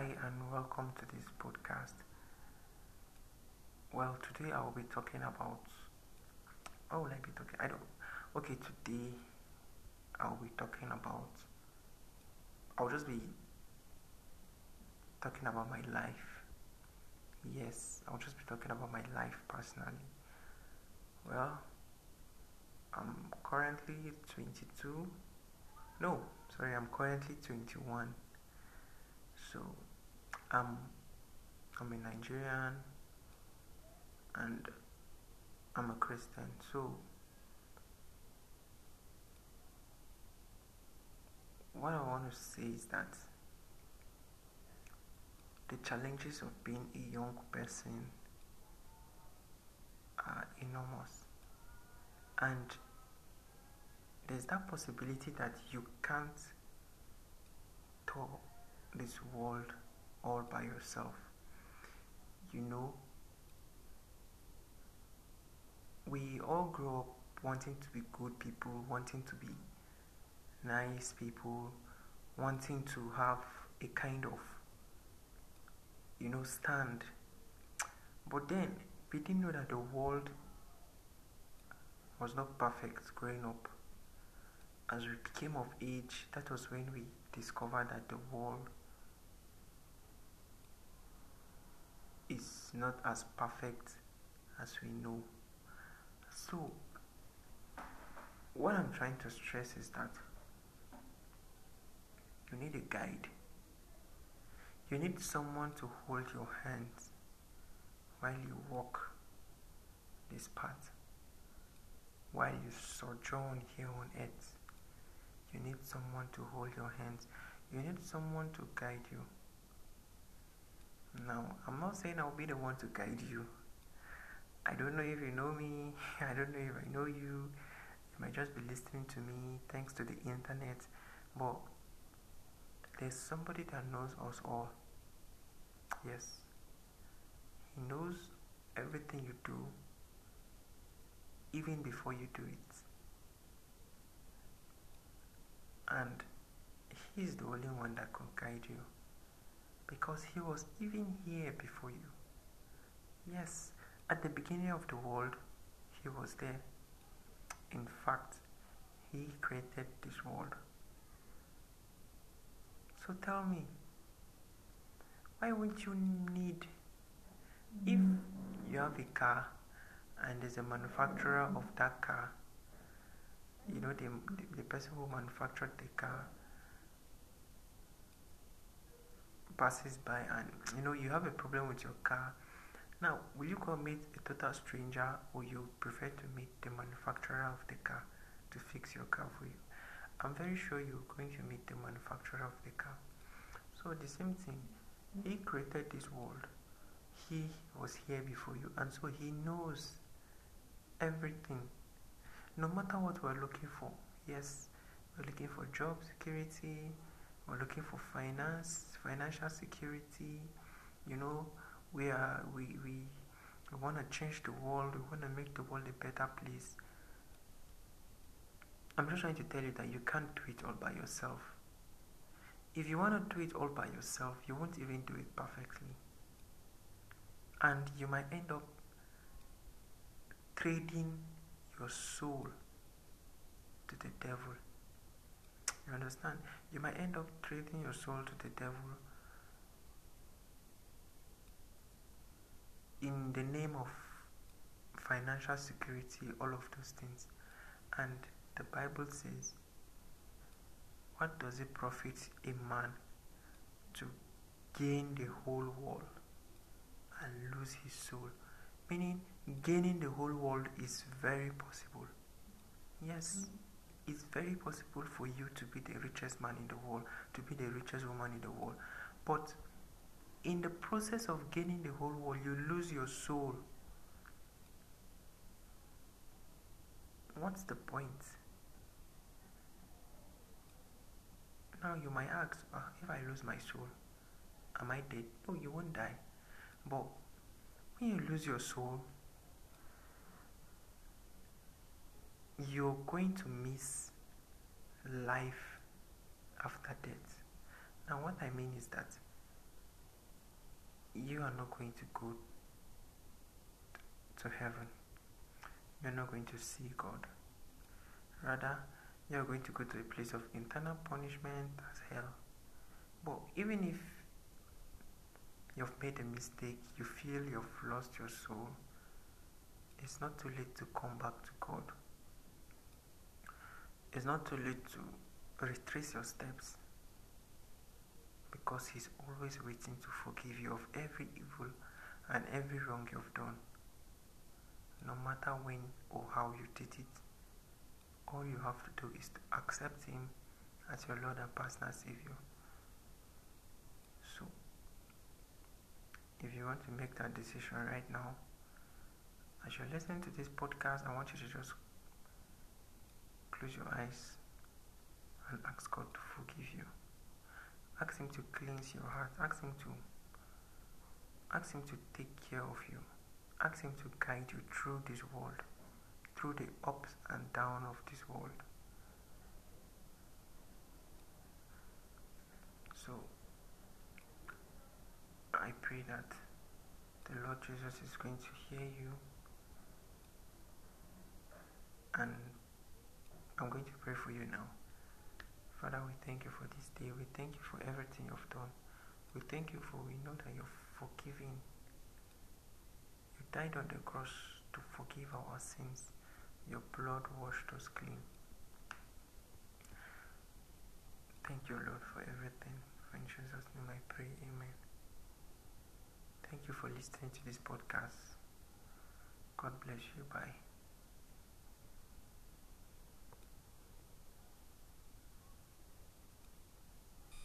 Hi, and welcome to this podcast. Well, today I will be talking about. Oh, let me talking. I don't. Okay, today I will be talking about. I'll just be talking about my life. Yes, I'll just be talking about my life personally. Well, I'm currently 22. No, sorry, I'm currently 21. So, um, I'm a Nigerian and I'm a Christian. So, what I want to say is that the challenges of being a young person are enormous and there's that possibility that you can't tour this world all by yourself. You know we all grow up wanting to be good people wanting to be nice people wanting to have a kind of you know stand. But then we didn't know that the world was not perfect growing up. As we became of age that was when we discovered that the world not as perfect as we know so what i'm trying to stress is that you need a guide you need someone to hold your hands while you walk this path, while you sojourn here on earth. You need someone to hold your hands. You need someone to guide you. Now, I'm not saying I'll be the one to guide you. I don't know if you know me. I don't know if I know you. You might just be listening to me thanks to the internet. But there's somebody that knows us all. Yes. He knows everything you do even before you do it. And He's the only one that can guide you because He was even here before you. Yes, at the beginning of the world, He was there. In fact, He created this world. So tell me, why wouldn't you need if you have a car and there's a manufacturer of that car you know the, the, the person who manufactured the car passes by and you know you have a problem with your car now will you go meet a total stranger or you prefer to meet the manufacturer of the car to fix your car for you i'm very sure you're going to meet the manufacturer of the car so the same thing he created this world. He was here before you, and so He knows everything. No matter what we're looking for, yes, we're looking for job security, we're looking for finance, financial security. You know, we are we we, we want to change the world. We want to make the world a better place. I'm just trying to tell you that you can't do it all by yourself. If you want to do it all by yourself, you won't even do it perfectly. And you might end up trading your soul to the devil. You understand? You might end up trading your soul to the devil in the name of financial security, all of those things. And the Bible says what does it profit a man to gain the whole world and lose his soul? Meaning, gaining the whole world is very possible. Yes, it's very possible for you to be the richest man in the world, to be the richest woman in the world. But in the process of gaining the whole world, you lose your soul. What's the point? Now you might ask, oh, if I lose my soul, am I dead? No, you won't die. But when you lose your soul, you're going to miss life after death. Now, what I mean is that you are not going to go to heaven. You're not going to see God. Rather, you're going to go to a place of internal punishment as hell. But even if you've made a mistake, you feel you've lost your soul, it's not too late to come back to God. It's not too late to retrace your steps because He's always waiting to forgive you of every evil and every wrong you've done. No matter when or how you did it, all you have to do is to accept Him as your Lord and personal Savior. So, if you want to make that decision right now, as you're listening to this podcast, I want you to just close your eyes and ask God to forgive you. Ask Him to cleanse your heart. Ask Him to ask Him to take care of you. Ask Him to guide you through this world, through the ups and downs of this world. So I pray that the Lord Jesus is going to hear you and I'm going to pray for you now. Father, we thank you for this day. We thank you for everything you've done. We thank you for we know that you're forgiving. You died on the cross to forgive our sins. Your blood washed us clean. Thank you, Lord, for everything. In Jesus' name I pray. Amen. Thank you for listening to this podcast. God bless you. Bye.